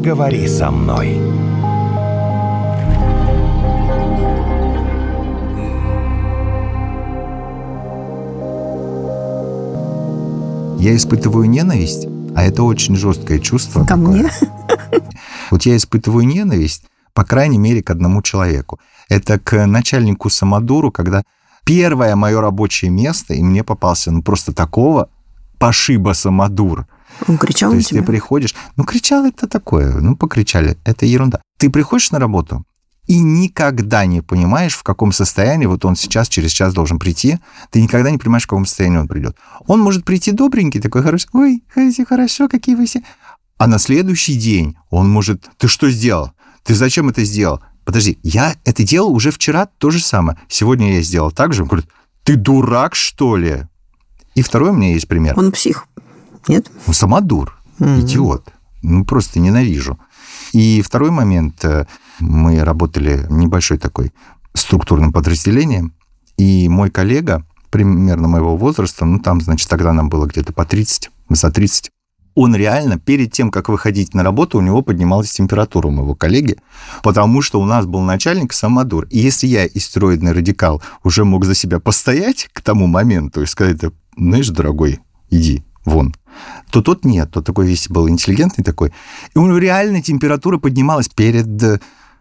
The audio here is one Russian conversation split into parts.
поговори со мной. Я испытываю ненависть, а это очень жесткое чувство. Ко такое. мне? Вот я испытываю ненависть, по крайней мере, к одному человеку. Это к начальнику Самодуру, когда первое мое рабочее место, и мне попался ну просто такого пошиба Самодур. Он кричал То на есть ты тебя? приходишь, ну кричал это такое, ну покричали, это ерунда. Ты приходишь на работу и никогда не понимаешь, в каком состоянии вот он сейчас через час должен прийти. Ты никогда не понимаешь, в каком состоянии он придет. Он может прийти добренький, такой хороший, ой, все хорошо, какие вы все. А на следующий день он может, ты что сделал? Ты зачем это сделал? Подожди, я это делал уже вчера то же самое. Сегодня я сделал так же. Он говорит, ты дурак, что ли? И второй у меня есть пример. Он псих. Нет? Ну, самодур, Мгм. идиот. Ну, просто ненавижу. И второй момент. э, Мы работали небольшой такой структурным подразделением, и мой коллега, примерно моего возраста, ну, там, значит, тогда нам было где-то по 30, за 30, он реально перед тем, как выходить на работу, у него поднималась температура у моего коллеги, потому что у нас был начальник самодур. И если я, истероидный радикал, уже мог за себя постоять к тому моменту и сказать, «Да, знаешь, дорогой, иди вон, то тот нет, тот такой весь был интеллигентный такой. И у него реально температура поднималась перед э,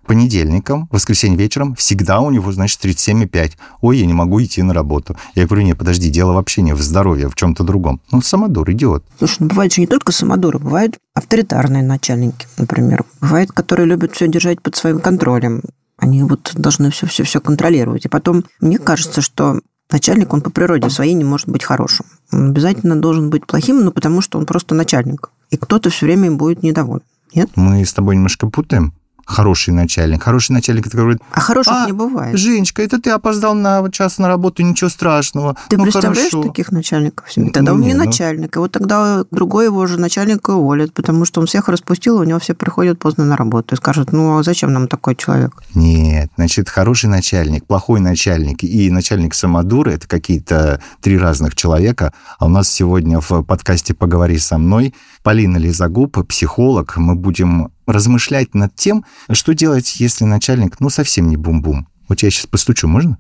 понедельником, воскресенье вечером, всегда у него, значит, 37,5. Ой, я не могу идти на работу. Я говорю, не, подожди, дело вообще не в здоровье, а в чем-то другом. Ну, самодур, идиот. Слушай, ну бывают же не только самодуры, бывают авторитарные начальники, например. Бывают, которые любят все держать под своим контролем. Они вот должны все-все-все контролировать. И потом, мне кажется, что начальник, он по природе своей не может быть хорошим. Он обязательно должен быть плохим, ну, потому что он просто начальник. И кто-то все время им будет недоволен. Нет? Мы с тобой немножко путаем. Хороший начальник. Хороший начальник, это говорит, А хороших А, не бывает. Женечка, это ты опоздал на час на работу, ничего страшного. Ты ну, представляешь хорошо. таких начальников себе? Тогда Ну, он не не, ну. начальник. И вот тогда другой его же начальника уволят, потому что он всех распустил, у него все приходят поздно на работу и скажут, ну а зачем нам такой человек? Нет, значит, хороший начальник, плохой начальник и начальник самодуры – это какие-то три разных человека. А у нас сегодня в подкасте «Поговори со мной» Полина Лизагуб, психолог. Мы будем размышлять над тем, что делать, если начальник, ну, совсем не бум-бум. Вот я сейчас постучу, можно?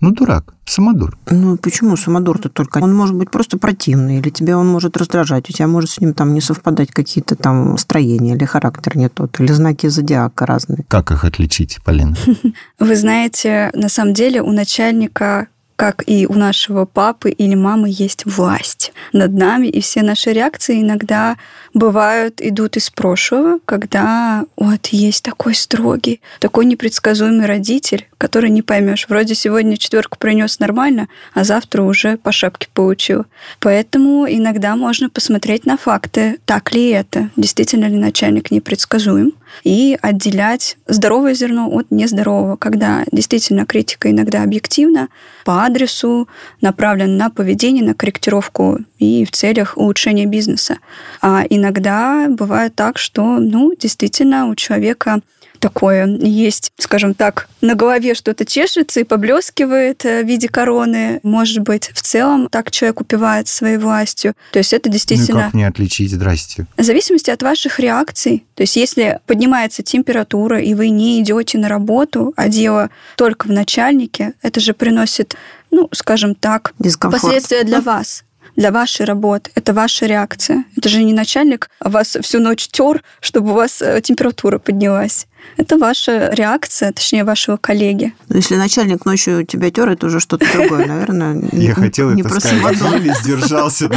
Ну, дурак, самодур. Ну почему самодур-то только? Он может быть просто противный, или тебя он может раздражать, у тебя может с ним там не совпадать какие-то там строения, или характер не тот, или знаки зодиака разные. Как их отличить, Полина? Вы знаете, на самом деле у начальника как и у нашего папы или мамы есть власть над нами, и все наши реакции иногда бывают, идут из прошлого, когда вот есть такой строгий, такой непредсказуемый родитель, который не поймешь. Вроде сегодня четверку принес нормально, а завтра уже по шапке получил. Поэтому иногда можно посмотреть на факты, так ли это, действительно ли начальник непредсказуем, и отделять здоровое зерно от нездорового, когда действительно критика иногда объективна, по адресу, направлена на поведение, на корректировку и в целях улучшения бизнеса. А иногда бывает так, что, ну, действительно, у человека такое есть, скажем так, на голове что-то чешется и поблескивает э, в виде короны. Может быть, в целом так человек упивает своей властью. То есть это Ну и действительно... как мне отличить? Здрасте. В зависимости от ваших реакций. То есть, если поднимается температура, и вы не идете на работу, а дело только в начальнике, это же приносит, ну, скажем так, Дискомфорт. последствия для вас для вашей работы. Это ваша реакция. Это же не начальник вас всю ночь тер, чтобы у вас э, температура поднялась. Это ваша реакция, точнее, вашего коллеги. Ну, Если начальник ночью тебя тер, это уже что-то другое, наверное. Я хотел не это сказать, самодур. еле сдержался.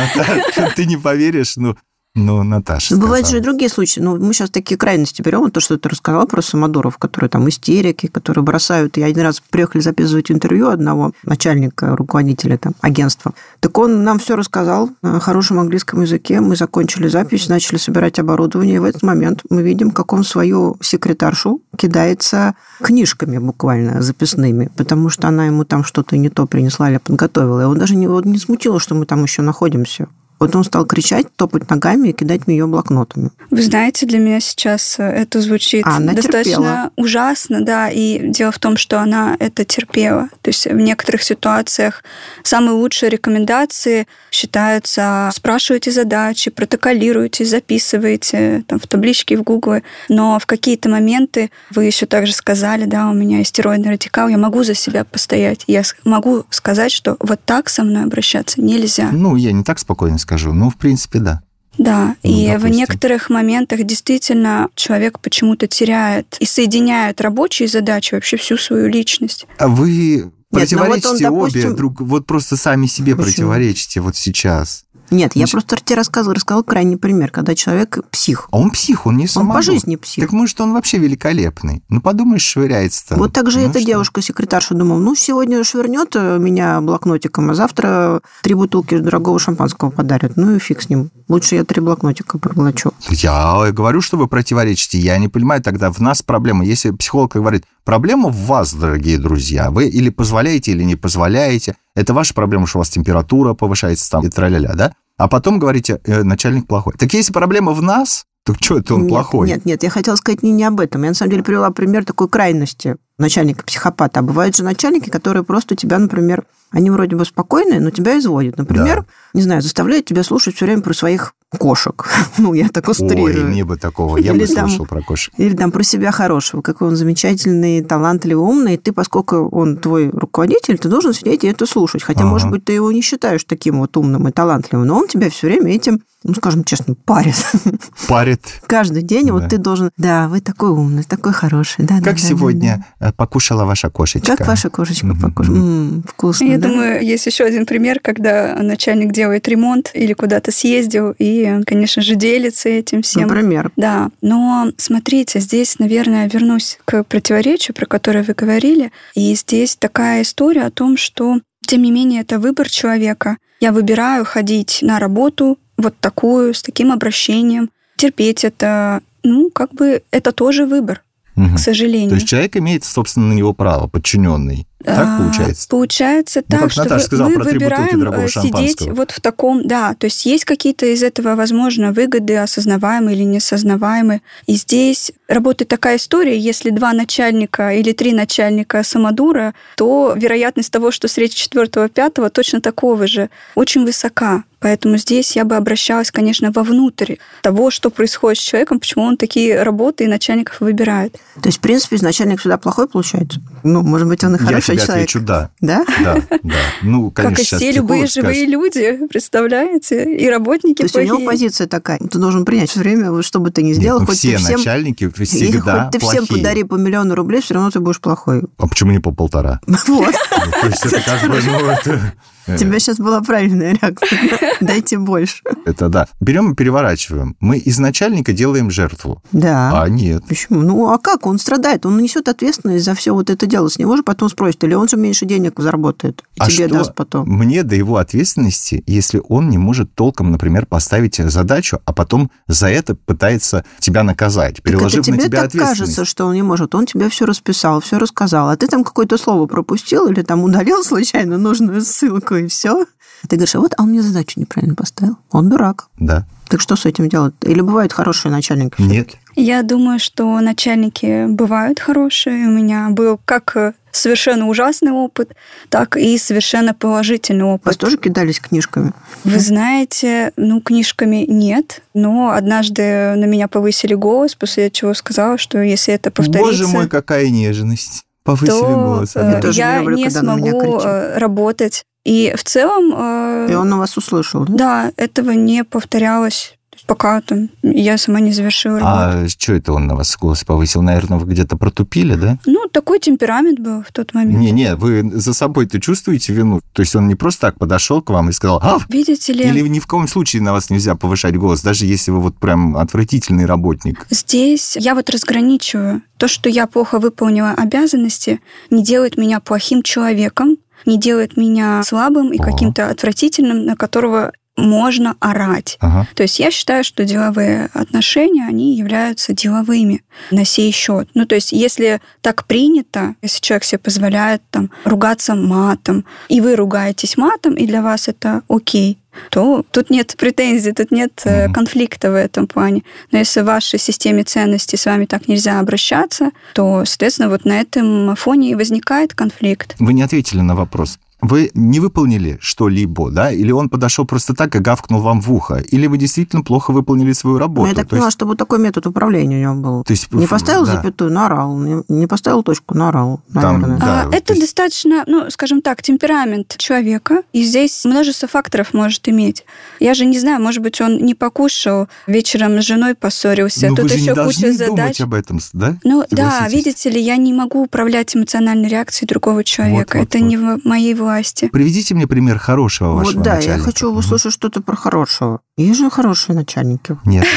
Ты не поверишь, ну, ну Наташа Ну, бывают же и сказала. другие случаи. Ну, мы сейчас такие крайности берем. Вот то, что ты рассказал про самодуров, которые там истерики, которые бросают. Я один раз приехали записывать интервью одного начальника, руководителя там, агентства. Так он нам все рассказал на хорошем английском языке. Мы закончили запись, начали собирать оборудование. И в этот момент мы видим, как он свою секретаршу кидается книжками буквально записными, потому что она ему там что-то не то принесла или подготовила. И он даже не, вот не смутило, что мы там еще находимся Вот он стал кричать, топать ногами и кидать в нее блокнотами. Вы знаете, для меня сейчас э, это звучит А, она достаточно терпела. ужасно, да, и дело в том, что она это терпела. То есть в некоторых ситуациях самые лучшие рекомендации считаются спрашивайте задачи, протоколируйте, записывайте там, в табличке в Гугле, но в какие-то моменты вы еще также сказали, да, у меня истероидный радикал, я могу за себя постоять, я могу сказать, что вот так со мной обращаться нельзя. Ну, я не так спокойно скажу. Ну, в принципе, да. Да, Ну, и в допустим. некоторых моментах действительно человек почему-то теряет и соединяет рабочие задачи вообще всю свою личность. А вы ну вот он, противоречите допустим- обе друг, вот просто сами себе Почему? противоречите вот сейчас. Нет, я просто тебе рассказывала, рассказала крайний пример, когда человек псих. А он псих, он не Он самодур. по жизни псих. Так может, он вообще великолепный. Ну, подумаешь, швыряется. Вот так же Ну, эта девушка-секретарша думала, ну, сегодня швырнет э, меня блокнотиком, а завтра три бутылки дорогого шампанского подарят. Ну и фиг с ним. Лучше я три блокнотика проглочу. Я говорю, что вы противоречите. Я не понимаю тогда, в нас проблема. Если психолог говорит, проблема в вас, дорогие друзья. Вы или позволяете, или не позволяете. Это ваша проблема, что у вас температура повышается там и тра-ля-ля, да? А потом говорите, э, начальник плохой. Так если проблема в нас, то что это он нет, плохой? Нет, нет, я хотела сказать не, не об этом. Я, на самом деле, привела пример такой крайности начальника-психопата. А бывают же начальники, которые просто тебя, например, они вроде бы спокойные, но тебя изводят. Например, Да. не знаю, заставляют тебя слушать все время про своих кошек. ну, я так устрирую. Ой, не бы такого. Я Или бы там- слушал про кошек. Или там про себя хорошего, какой он замечательный, талантливый, умный, и ты, поскольку он твой руководитель, ты должен сидеть и это слушать. Хотя, Ага. может быть, ты его не считаешь таким вот умным и талантливым, но он тебя все время этим, ну, скажем честно, парит. Парит. Каждый день Да. вот ты должен, да, вы такой умный, такой хороший. Да, да, Как да, да, сегодня э, покушала ваша да. кошечка? Как ваша кошечка покушала? Вкусно, да? думаю, есть еще один пример, когда начальник делает ремонт или куда-то съездил, и, конечно же, делится этим всем. Например. Да, но смотрите, здесь, наверное, вернусь к противоречию, про которое вы говорили. И здесь такая история о том, что, тем не менее, это выбор человека. Я выбираю ходить на работу вот такую, с таким обращением, терпеть это. Ну, как бы это тоже выбор, Мгм. к сожалению. То есть человек имеет, собственно, на него право, подчиненный. Так А, получается? Получается Ну, так, как что Наташа вы- сказала мы про выбираем э, сидеть вот в таком, да, то есть есть какие-то из этого, возможно, выгоды, осознаваемые или несознаваемые. И здесь работает такая история, если два начальника или три начальника самодура, то вероятность того, что среди четвертого пятого точно такого же, очень высока. Поэтому здесь я бы обращалась, конечно, вовнутрь того, что происходит с человеком, почему он такие работы и начальников выбирает. То есть, в принципе, начальник всегда плохой получается? Ну, может быть, он и Я хороший тебе человек. отвечу да. Да? Да, да. Ну, конечно, как и все любые психолог живые скажет. люди, представляете? И работники То есть у него плохие. позиция такая. Ты должен принять все время, что бы ты ни Нет, сделал, ну, хоть все ты всем... начальники всегда хоть ты всем плохие. подари по миллиону рублей, все равно ты будешь плохой. А почему не по полтора? Вот. Ну, То есть это как бы, ну. У тебя сейчас была правильная реакция. Дайте больше. Это да. Берем и переворачиваем. Мы из начальника делаем жертву. Да. А нет. Почему? Ну, а как? Он страдает, он несет ответственность за все вот это дело. С него же потом спросят, или он же меньше денег заработает, и А тебе что даст потом. мне до его ответственности, если он не может толком, например, поставить задачу, а потом за это пытается тебя наказать, Так переложив это на тебе тебя так ответственность? кажется, что он не может. Он тебе все расписал, все рассказал. А ты там какое-то слово пропустил или там удалил случайно нужную ссылку, и все. Ты говоришь, а вот а он мне задачу неправильно поставил. Он дурак. Да. Так что с этим делать? Или бывают хорошие начальники? Нет. Я думаю, что начальники бывают хорошие. У меня был как э, совершенно ужасный опыт, так и совершенно положительный Вас опыт. тоже кидались книжками? Вы знаете, ну, книжками нет, но однажды на меня повысили голос, после чего сказала, что если это повторится, Боже мой, какая нежность. Повысили то голос. э, ага. Я тоже я не люблю, не когда на меня смогу э, работать. И в целом... э, И он на вас услышал, да? Да, этого не повторялось, пока там я сама не завершила работу. А что это он на вас голос повысил? Наверное, вы где-то протупили, да? Ну, такой темперамент был в тот момент. Не-не, вы за собой-то чувствуете вину? То есть он не просто так подошел к вам и сказал, а, Видите ли, или ни в коем случае на вас нельзя повышать голос, даже если вы вот прям отвратительный работник. здесь я вот разграничиваю. То, что я плохо выполнила обязанности, не делает меня плохим человеком, не делает меня слабым и каким-то отвратительным, на которого можно орать. Ага. То есть я считаю, что деловые отношения, они являются деловыми на сей счет. Ну, то есть если так принято, если человек себе позволяет там ругаться матом, и вы ругаетесь матом, и для вас это окей, то тут нет претензий, тут нет mm-hmm. конфликта в этом плане. Но если в вашей системе ценностей с вами так нельзя обращаться, то, соответственно, вот на этом фоне и возникает конфликт. Вы не ответили на вопрос вы не выполнили что-либо, да, или он подошел просто так и гавкнул вам в ухо, или вы действительно плохо выполнили свою работу. Ну, я так То поняла, есть... что вот такой метод управления у него был. То есть, не поставил да. запятую, наорал, не, не поставил точку, наорал, наверное. Там, да, а, это есть... достаточно, ну, скажем так, темперамент человека, и здесь множество факторов может иметь. Я же не знаю, может быть, он не покушал, вечером с женой поссорился, Но тут вы же еще не куча задач. думать об этом, да? Ну да, видите ли, я не могу управлять эмоциональной реакцией другого человека. Вот, вот, это вот. не в моей власти. Приведите мне пример хорошего вашего вот, да, начальника. я хочу услышать что-то про хорошего. Есть же хорошие начальники. Нет.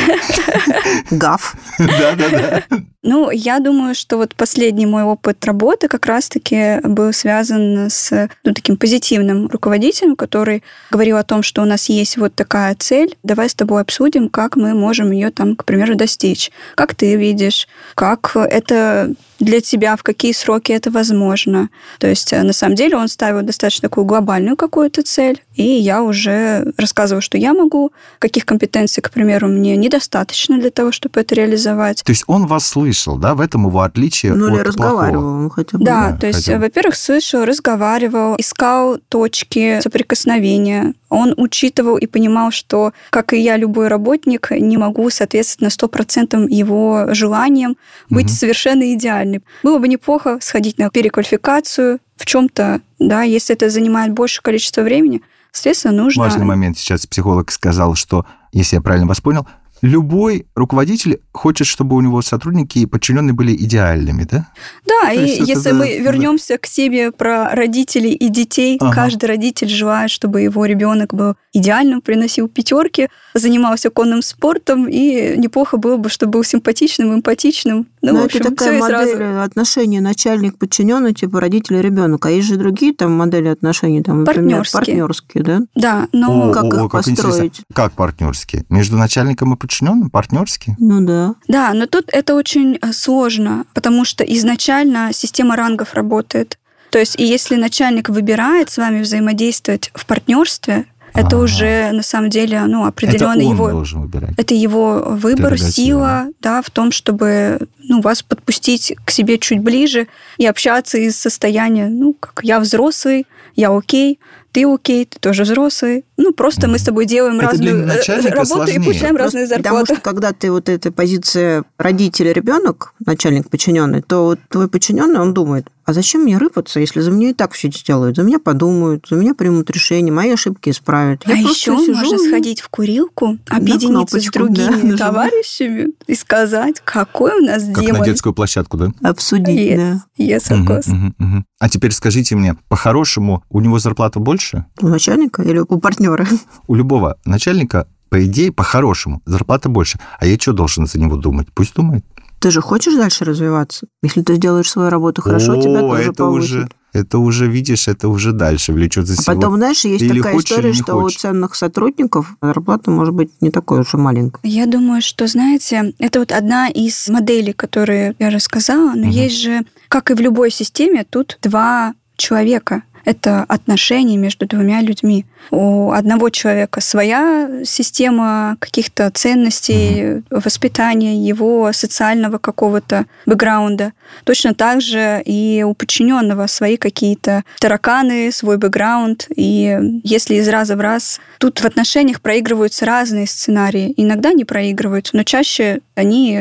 Гав. Да-да-да. Ну, я думаю, что вот последний мой опыт работы как раз-таки был связан с ну, таким позитивным руководителем, который говорил о том, что у нас есть вот такая цель, давай с тобой обсудим, как мы можем ее там, к примеру, достичь. Как ты видишь, как это для тебя, в какие сроки это возможно. То есть, на самом деле, он ставил достаточно такую глобальную какую-то цель, и я уже рассказываю, что я могу, каких компетенций, к примеру, мне недостаточно для того, чтобы это реализовать. То есть он вас слышал, да, в этом его отличие ну, от или разговаривал плохого. хотя бы. Да, Да, то есть, хотя бы. во-первых, слышал, разговаривал, искал точки соприкосновения. Он учитывал и понимал, что, как и я, любой работник, не могу соответствовать на 100% его желаниям быть Мгм. совершенно идеальным. Было бы неплохо сходить на переквалификацию в чем-то, да, если это занимает большее количество времени, соответственно, нужно... Важный момент. Сейчас психолог сказал, что, если я правильно вас понял, любой руководитель хочет, чтобы у него сотрудники и подчиненные были идеальными, да? Да, То и это если да, мы да. вернемся к теме про родителей и детей, Ага. каждый родитель желает, чтобы его ребенок был идеальным, приносил пятерки, занимался конным спортом, и неплохо было бы, чтобы был симпатичным, эмпатичным. Ну, Но в общем, это такая модель сразу. отношений начальник подчиненный, типа родители ребенок. А есть же другие там модели отношений, там, например, Партнерские. партнерские, да? Да, но О, как их интересно. построить? Как партнерские? Между начальником и подчиненным партнерские? Ну да. Да, но тут это очень э, сложно, потому что изначально система рангов работает. То есть, и если начальник выбирает с вами взаимодействовать в партнерстве, это Ага. уже на самом деле ну, Это определенный он его должен выбирать. Это его выбор, сила, да, в том, чтобы ну, вас подпустить к себе чуть ближе и общаться из состояния, ну, как я взрослый, я окей, ты окей, ты тоже взрослый. Ну, просто мы с тобой делаем Это разную э, работу сложнее. и получаем Просто разные Потому зарплаты. что когда ты вот эта позиция родитель ребенок, начальник подчиненный, то вот твой подчиненный, он думает, а зачем мне рыпаться, если за меня и так все сделают, за меня подумают, за меня примут решение, мои ошибки исправят. а Я просто еще сижу можно и- сходить в курилку, объединиться с кнопочку, да, другими нажимать. товарищами и сказать, какой у нас Как на демон. детскую площадку, да? обсудить, Yes, да. yes, of course. мгм, мгм. А теперь скажите мне, по-хорошему, у него зарплата больше? У начальника или у партнера? У любого начальника, по идее, по-хорошему, зарплата больше. А я что должен за него думать? Пусть думает. Ты же хочешь дальше развиваться? Если ты сделаешь свою работу хорошо, О, тебя тоже это повысят. уже, это уже, видишь, это уже дальше влечет за А собой. потом, знаешь, есть Или такая хочешь, история, что хочешь. у ценных сотрудников зарплата может быть не такой уж и маленькой. Я думаю, что, знаете, это вот одна из моделей, которые я рассказала, но Мгм. есть же, как и в любой системе, тут два человека. Это отношения между двумя людьми. У одного человека своя система каких-то ценностей, воспитания, его социального какого-то бэкграунда. Точно так же и у подчиненного свои какие-то тараканы, свой бэкграунд. И если из раза в раз тут в отношениях проигрываются разные сценарии, иногда не проигрываются, но чаще они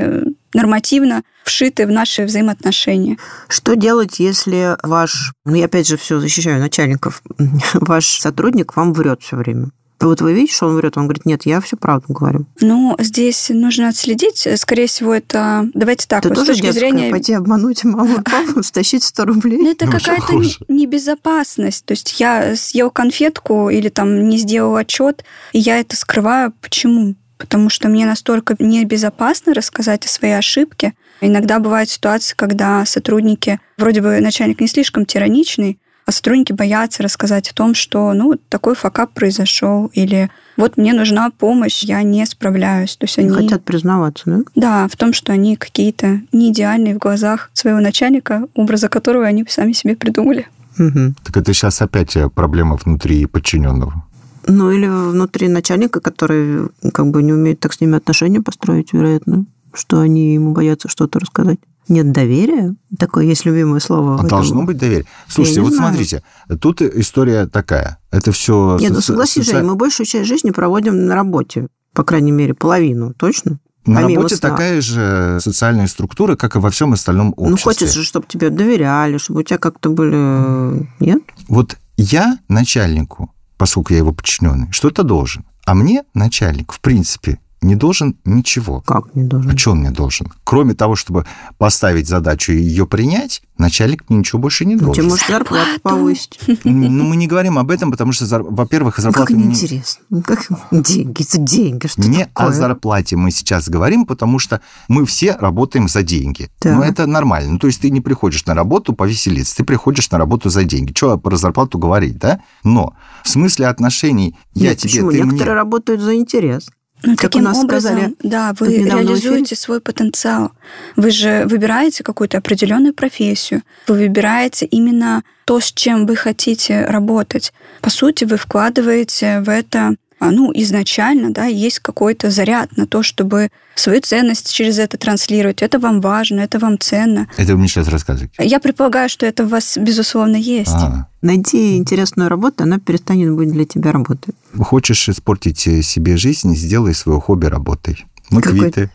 нормативно вшиты в наши взаимоотношения. Что делать, если ваш, ну я опять же все защищаю начальников, ваш сотрудник вам врет все время? Вот вы видите, что он врет, он говорит, нет, я все правду говорю. Ну, здесь нужно отследить. Скорее всего, это... Давайте так, Это вот с тоже точки детское, зрения... пойти обмануть маму и папу, стащить 100 Ну, рублей. это Ну, какая-то небезопасность. То есть я съел конфетку или там не сделал отчет, и я это скрываю. Почему? Потому что мне настолько небезопасно рассказать о своей ошибке. Иногда бывают ситуации, когда сотрудники, вроде бы начальник не слишком тираничный, а сотрудники боятся рассказать о том, что ну вот такой факап произошел, или вот мне нужна помощь, я не справляюсь. То есть они хотят признаваться, да? да, в том, что они какие-то не идеальные в глазах своего начальника, образа которого они сами себе придумали. Мгм. Так это сейчас опять э, проблема внутри подчиненного. Ну, или внутри начальника, который как бы не умеет так с ними отношения построить, вероятно, что они ему боятся что-то рассказать. Нет доверия? Такое есть любимое слово. А должно быть доверие. Слушайте, вот знаю. смотрите, тут история такая. Это все... Нет, ну согласись, соци... Жень, мы большую часть жизни проводим на работе. По крайней мере, половину, точно? На Помимо работе сна. такая же социальная структура, как и во всем остальном обществе. Ну, хочется же, чтобы тебе доверяли, чтобы у тебя как-то были... Нет? Вот я начальнику, поскольку я его подчиненный, что-то должен. А мне начальник, в принципе, не должен ничего. Как не должен? А что он мне должен? Кроме того, чтобы поставить задачу и ее принять, начальник мне ничего больше не должен. Тебе может зарплату повысить. Ну, мы не говорим об этом, потому что, во-первых, зарплата... Как неинтересно. Ну, как деньги, это деньги, что Не такое? о зарплате мы сейчас говорим, потому что мы все работаем за деньги. Да. Ну, это нормально. Ну, то есть ты не приходишь на работу повеселиться, ты приходишь на работу за деньги. Что про зарплату говорить, да? Но в смысле отношений Нет, я тебе, почему? ты Некоторые мне... работают за интерес. Ну, как таким образом, сказали, да, вы реализуете свой потенциал. Вы же выбираете какую-то определенную профессию. Вы выбираете именно то, с чем вы хотите работать. По сути, вы вкладываете в это ну, изначально, да, есть какой-то заряд на то, чтобы свою ценность через это транслировать. Это вам важно, это вам ценно. Это вы мне сейчас рассказываете? Я предполагаю, что это у вас, безусловно, есть. А. Найди интересную работу, она перестанет быть для тебя работой. Хочешь испортить э, себе жизнь, сделай свое хобби работой. Мы Какой? квиты.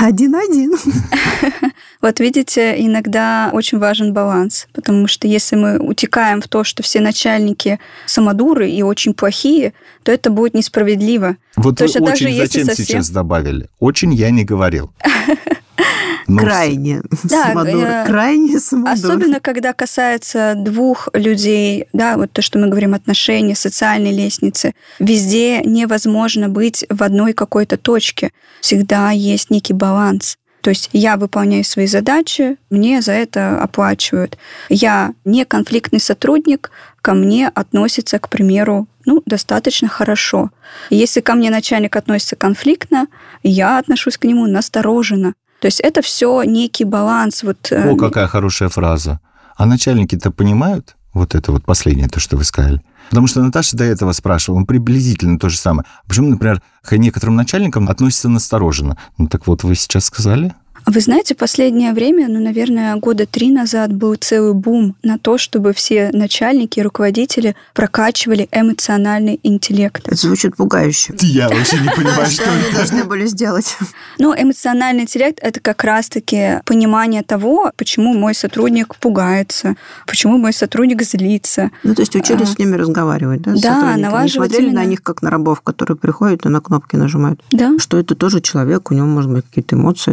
Один-один. Вот видите, иногда очень важен баланс, потому что если мы утекаем в то, что все начальники самодуры и очень плохие, то это будет несправедливо. Вот Точно вы очень зачем совсем... сейчас добавили? Очень я не говорил. Ну, крайне да, самодур. Э, крайне самодур. Особенно, когда касается двух людей, да, вот то, что мы говорим, отношения, социальной лестницы, везде невозможно быть в одной какой-то точке. Всегда есть некий баланс. То есть я выполняю свои задачи, мне за это оплачивают. Я не конфликтный сотрудник, ко мне относится, к примеру, ну, достаточно хорошо. Если ко мне начальник относится конфликтно, я отношусь к нему настороженно. То есть это все некий баланс. Вот, э, О, какая хорошая фраза. А начальники-то понимают вот это вот последнее, то, что вы сказали? Потому что Наташа до этого спрашивала, он приблизительно то же самое. Почему, например, к некоторым начальникам относятся настороженно? Ну так вот, вы сейчас сказали. Вы знаете, последнее время, ну, наверное, года три назад был целый бум на то, чтобы все начальники и руководители прокачивали эмоциональный интеллект. Это звучит пугающе. Я вообще не понимаю, что они должны были сделать. Ну, эмоциональный интеллект – это как раз-таки понимание того, почему мой сотрудник пугается, почему мой сотрудник злится. Ну, то есть учились а, с ними разговаривать, да? Да, налаживать смотрели именно... на них как на рабов, которые приходят и на кнопки нажимают. Да. Что это тоже человек, у него, может быть, какие-то эмоции,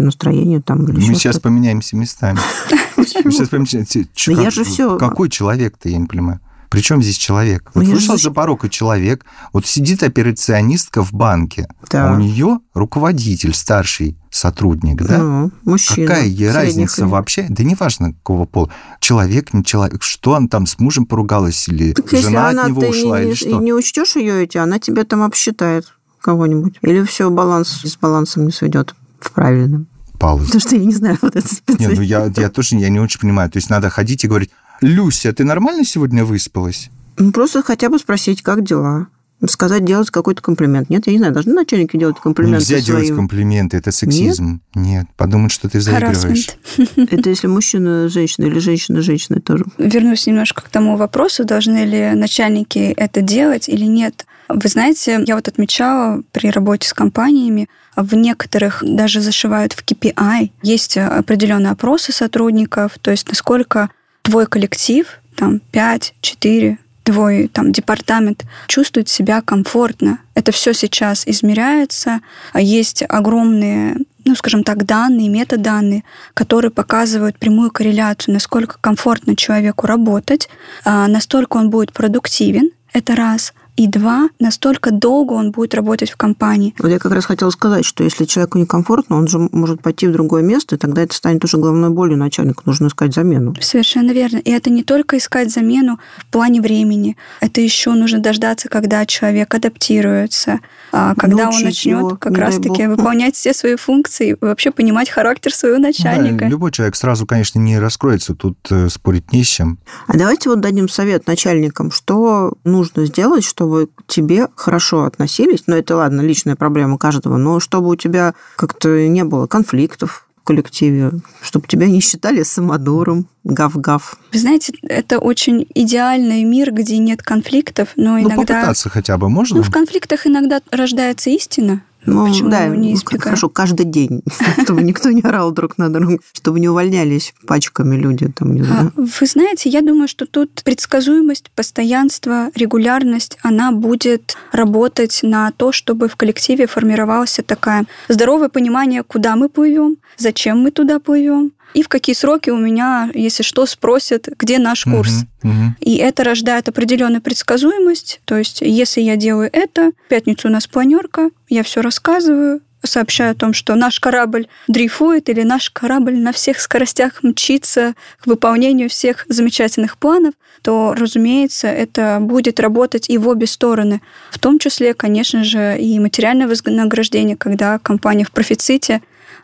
настроения, там или Мы сейчас поменяемся местами. Сейчас поменяемся. Я же все. Какой человек-то, я не понимаю. Причем здесь человек? Вот ну, вышел за порог и человек. Вот сидит операционистка в банке, да. а у нее руководитель, старший сотрудник, да? Ну, мужчина. Какая ей разница лет. вообще? Да неважно, какого пола. Человек, не человек. Что он там с мужем поругалась или так жена от него ушла, не, или что? Не учтешь ее эти, она тебя там обсчитает кого-нибудь. Или все баланс с балансом не сведет в правильном паузу. Потому что я не знаю вот это Нет, ну я, я тоже я не очень понимаю. То есть надо ходить и говорить, Люся, ты нормально сегодня выспалась? Ну, просто хотя бы спросить, как дела. Сказать, делать какой-то комплимент. Нет, я не знаю, должны начальники делать комплименты Нельзя своим? делать комплименты, это сексизм. Нет, Нет подумать, что ты заигрываешь. Это если мужчина женщина или женщина женщина тоже. Вернусь немножко к тому вопросу, должны ли начальники это делать или нет. Вы знаете, я вот отмечала при работе с компаниями, в некоторых даже зашивают в KPI. Есть определенные опросы сотрудников, то есть насколько твой коллектив, там 5, 4, твой там департамент чувствует себя комфортно. Это все сейчас измеряется. Есть огромные ну, скажем так, данные, метаданные, которые показывают прямую корреляцию, насколько комфортно человеку работать, а, настолько он будет продуктивен, это раз, и два, настолько долго он будет работать в компании. Вот я как раз хотела сказать, что если человеку некомфортно, он же может пойти в другое место, и тогда это станет уже головной болью начальника, нужно искать замену. Совершенно верно. И это не только искать замену в плане времени, это еще нужно дождаться, когда человек адаптируется, а когда Научить он начнет как раз-таки выполнять все свои функции, вообще понимать характер своего начальника. Да, любой человек сразу, конечно, не раскроется, тут э, спорить не с чем. А давайте вот дадим совет начальникам, что нужно сделать, чтобы чтобы к тебе хорошо относились, но это, ладно, личная проблема каждого, но чтобы у тебя как-то не было конфликтов, в коллективе, чтобы тебя не считали самодуром, гав-гав. Вы знаете, это очень идеальный мир, где нет конфликтов, но Ну, иногда... попытаться хотя бы можно? Ну, в конфликтах иногда рождается истина. Ну, Почему да, не избегать? хорошо, каждый день, чтобы никто не орал друг на друга, чтобы не увольнялись пачками люди, там, не А, знаю. Вы знаете, я думаю, что тут предсказуемость, постоянство, регулярность, она будет работать на то, чтобы в коллективе формировалось такое здоровое понимание, куда мы плывем, зачем мы туда плывем, и в какие сроки у меня, если что, спросят, где наш курс. Мгм, мгм. И это рождает определенную предсказуемость. То есть, если я делаю это, в пятницу у нас планерка, я все рассказываю, сообщаю о том, что наш корабль дрейфует или наш корабль на всех скоростях мчится к выполнению всех замечательных планов, то, разумеется, это будет работать и в обе стороны. В том числе, конечно же, и материальное вознаграждение, когда компания в профиците,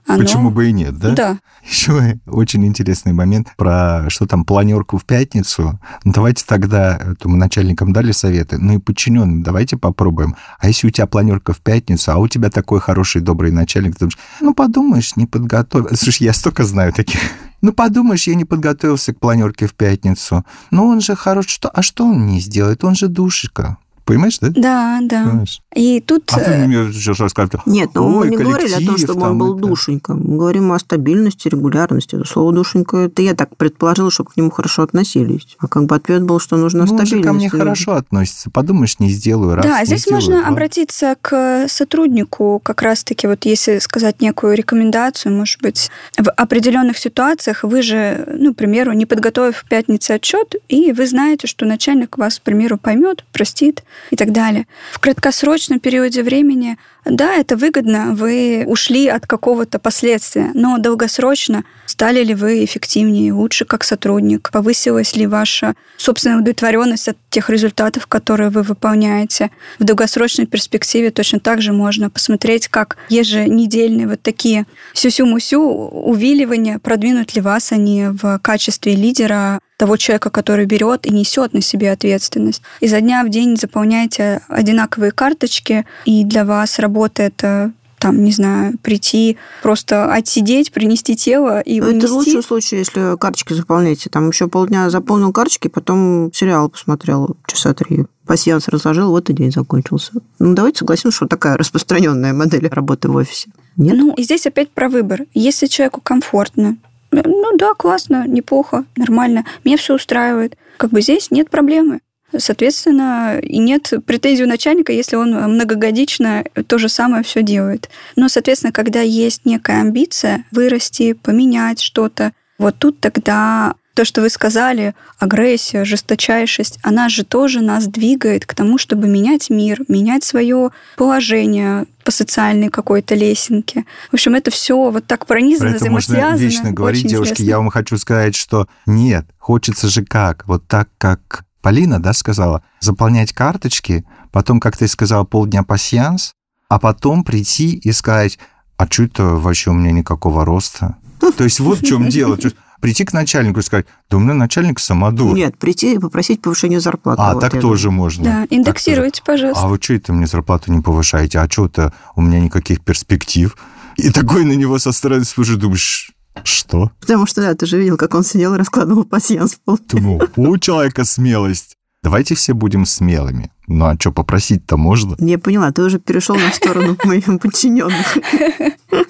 оно... Почему бы и нет, да? Да. Еще очень интересный момент про что там планерку в пятницу. Ну, давайте тогда, это мы начальникам дали советы, ну и подчиненным давайте попробуем. А если у тебя планерка в пятницу, а у тебя такой хороший, добрый начальник, ты думаешь, ну подумаешь, не подготовил. Слушай, я столько знаю таких. Ну, подумаешь, я не подготовился к планерке в пятницу. Ну, он же хорош. Что? А что он не сделает? Он же душика. Понимаешь, да? Да, да. Понимаешь? И тут... А ты э, мне сейчас Нет, ну мы «Ой, не говорили о том, чтобы он был это». душенька. Мы говорим о стабильности, регулярности. Это слово душенька, это я так предположила, чтобы к нему хорошо относились. А как бы ответ был, что нужна Ну, он же стабильность. ко мне хорошо относится. Подумаешь, не сделаю раз. Да, здесь сделаю можно два. обратиться к сотруднику, как раз-таки, вот если сказать некую рекомендацию, может быть, в определенных ситуациях вы же, ну, к примеру, не подготовив в пятнице отчет, и вы знаете, что начальник вас, к примеру, поймет, простит и так далее. В краткосрочном периоде времени, да, это выгодно, вы ушли от какого-то последствия, но долгосрочно стали ли вы эффективнее, лучше как сотрудник, повысилась ли ваша собственная удовлетворенность от тех результатов, которые вы выполняете. В долгосрочной перспективе точно так же можно посмотреть, как еженедельные вот такие сюсю-мусю увиливания продвинут ли вас они в качестве лидера того человека, который берет и несет на себе ответственность. Изо дня в день заполняете одинаковые карточки, и для вас работа это там, не знаю, прийти, просто отсидеть, принести тело и Ну, унести. Это лучший случай, если карточки заполняете. Там еще полдня заполнил карточки, потом сериал посмотрел часа три. Пассианс разложил, вот и день закончился. Ну, давайте согласимся, что такая распространенная модель работы в офисе. Нет? Ну, и здесь опять про выбор. Если человеку комфортно, э, ну да, классно, неплохо, нормально, меня все устраивает. Как бы здесь нет проблемы. Соответственно, и нет претензий у начальника, если он многогодично то же самое все делает. Но, соответственно, когда есть некая амбиция вырасти, поменять что-то, вот тут тогда то, что вы сказали, агрессия, жесточайшесть, она же тоже нас двигает к тому, чтобы менять мир, менять свое положение по социальной какой-то лесенке. В общем, это все вот так пронизано, Про это можно взаимосвязано. вечно говорить, Очень девушки. интересно. Я вам хочу сказать, что нет, хочется же как? Вот так, как Полина, да, сказала, заполнять карточки, потом, как ты сказала, полдня пассианс, а потом прийти и сказать, а что это вообще у меня никакого роста? То есть вот в чем дело. Прийти к начальнику и сказать, да у меня начальник самодур. Нет, прийти и попросить повышения зарплаты. А, Вот так я тоже можно. Да, индексируйте, тоже. пожалуйста. А вы что это мне зарплату не повышаете? А что-то у меня никаких перспектив. И такой на него со стороны слушаешь, думаешь, что? Потому что, да, ты же видел, как он сидел и раскладывал пол. Думаю, у человека смелость. Давайте все будем смелыми. Ну а что, попросить-то можно? Я поняла, ты уже перешел на сторону моих подчиненных.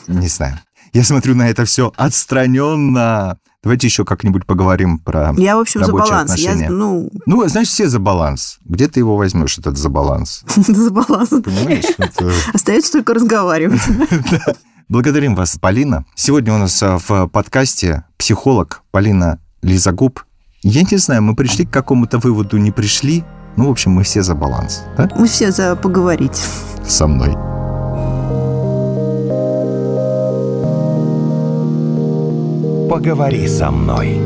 Не знаю. Я смотрю на это все отстраненно. Давайте еще как-нибудь поговорим про Я, в общем, за баланс. Я, ну, Ну, значит, все за баланс. Где ты его возьмешь, этот за баланс? за баланс. Остается только разговаривать. Благодарим вас, Полина. Сегодня у нас а, в подкасте психолог Полина Лизагуб. Я не знаю, мы пришли к какому-то выводу, не пришли. Ну, в общем, мы все за баланс, да? Мы все за поговорить. Со мной. Поговори со мной.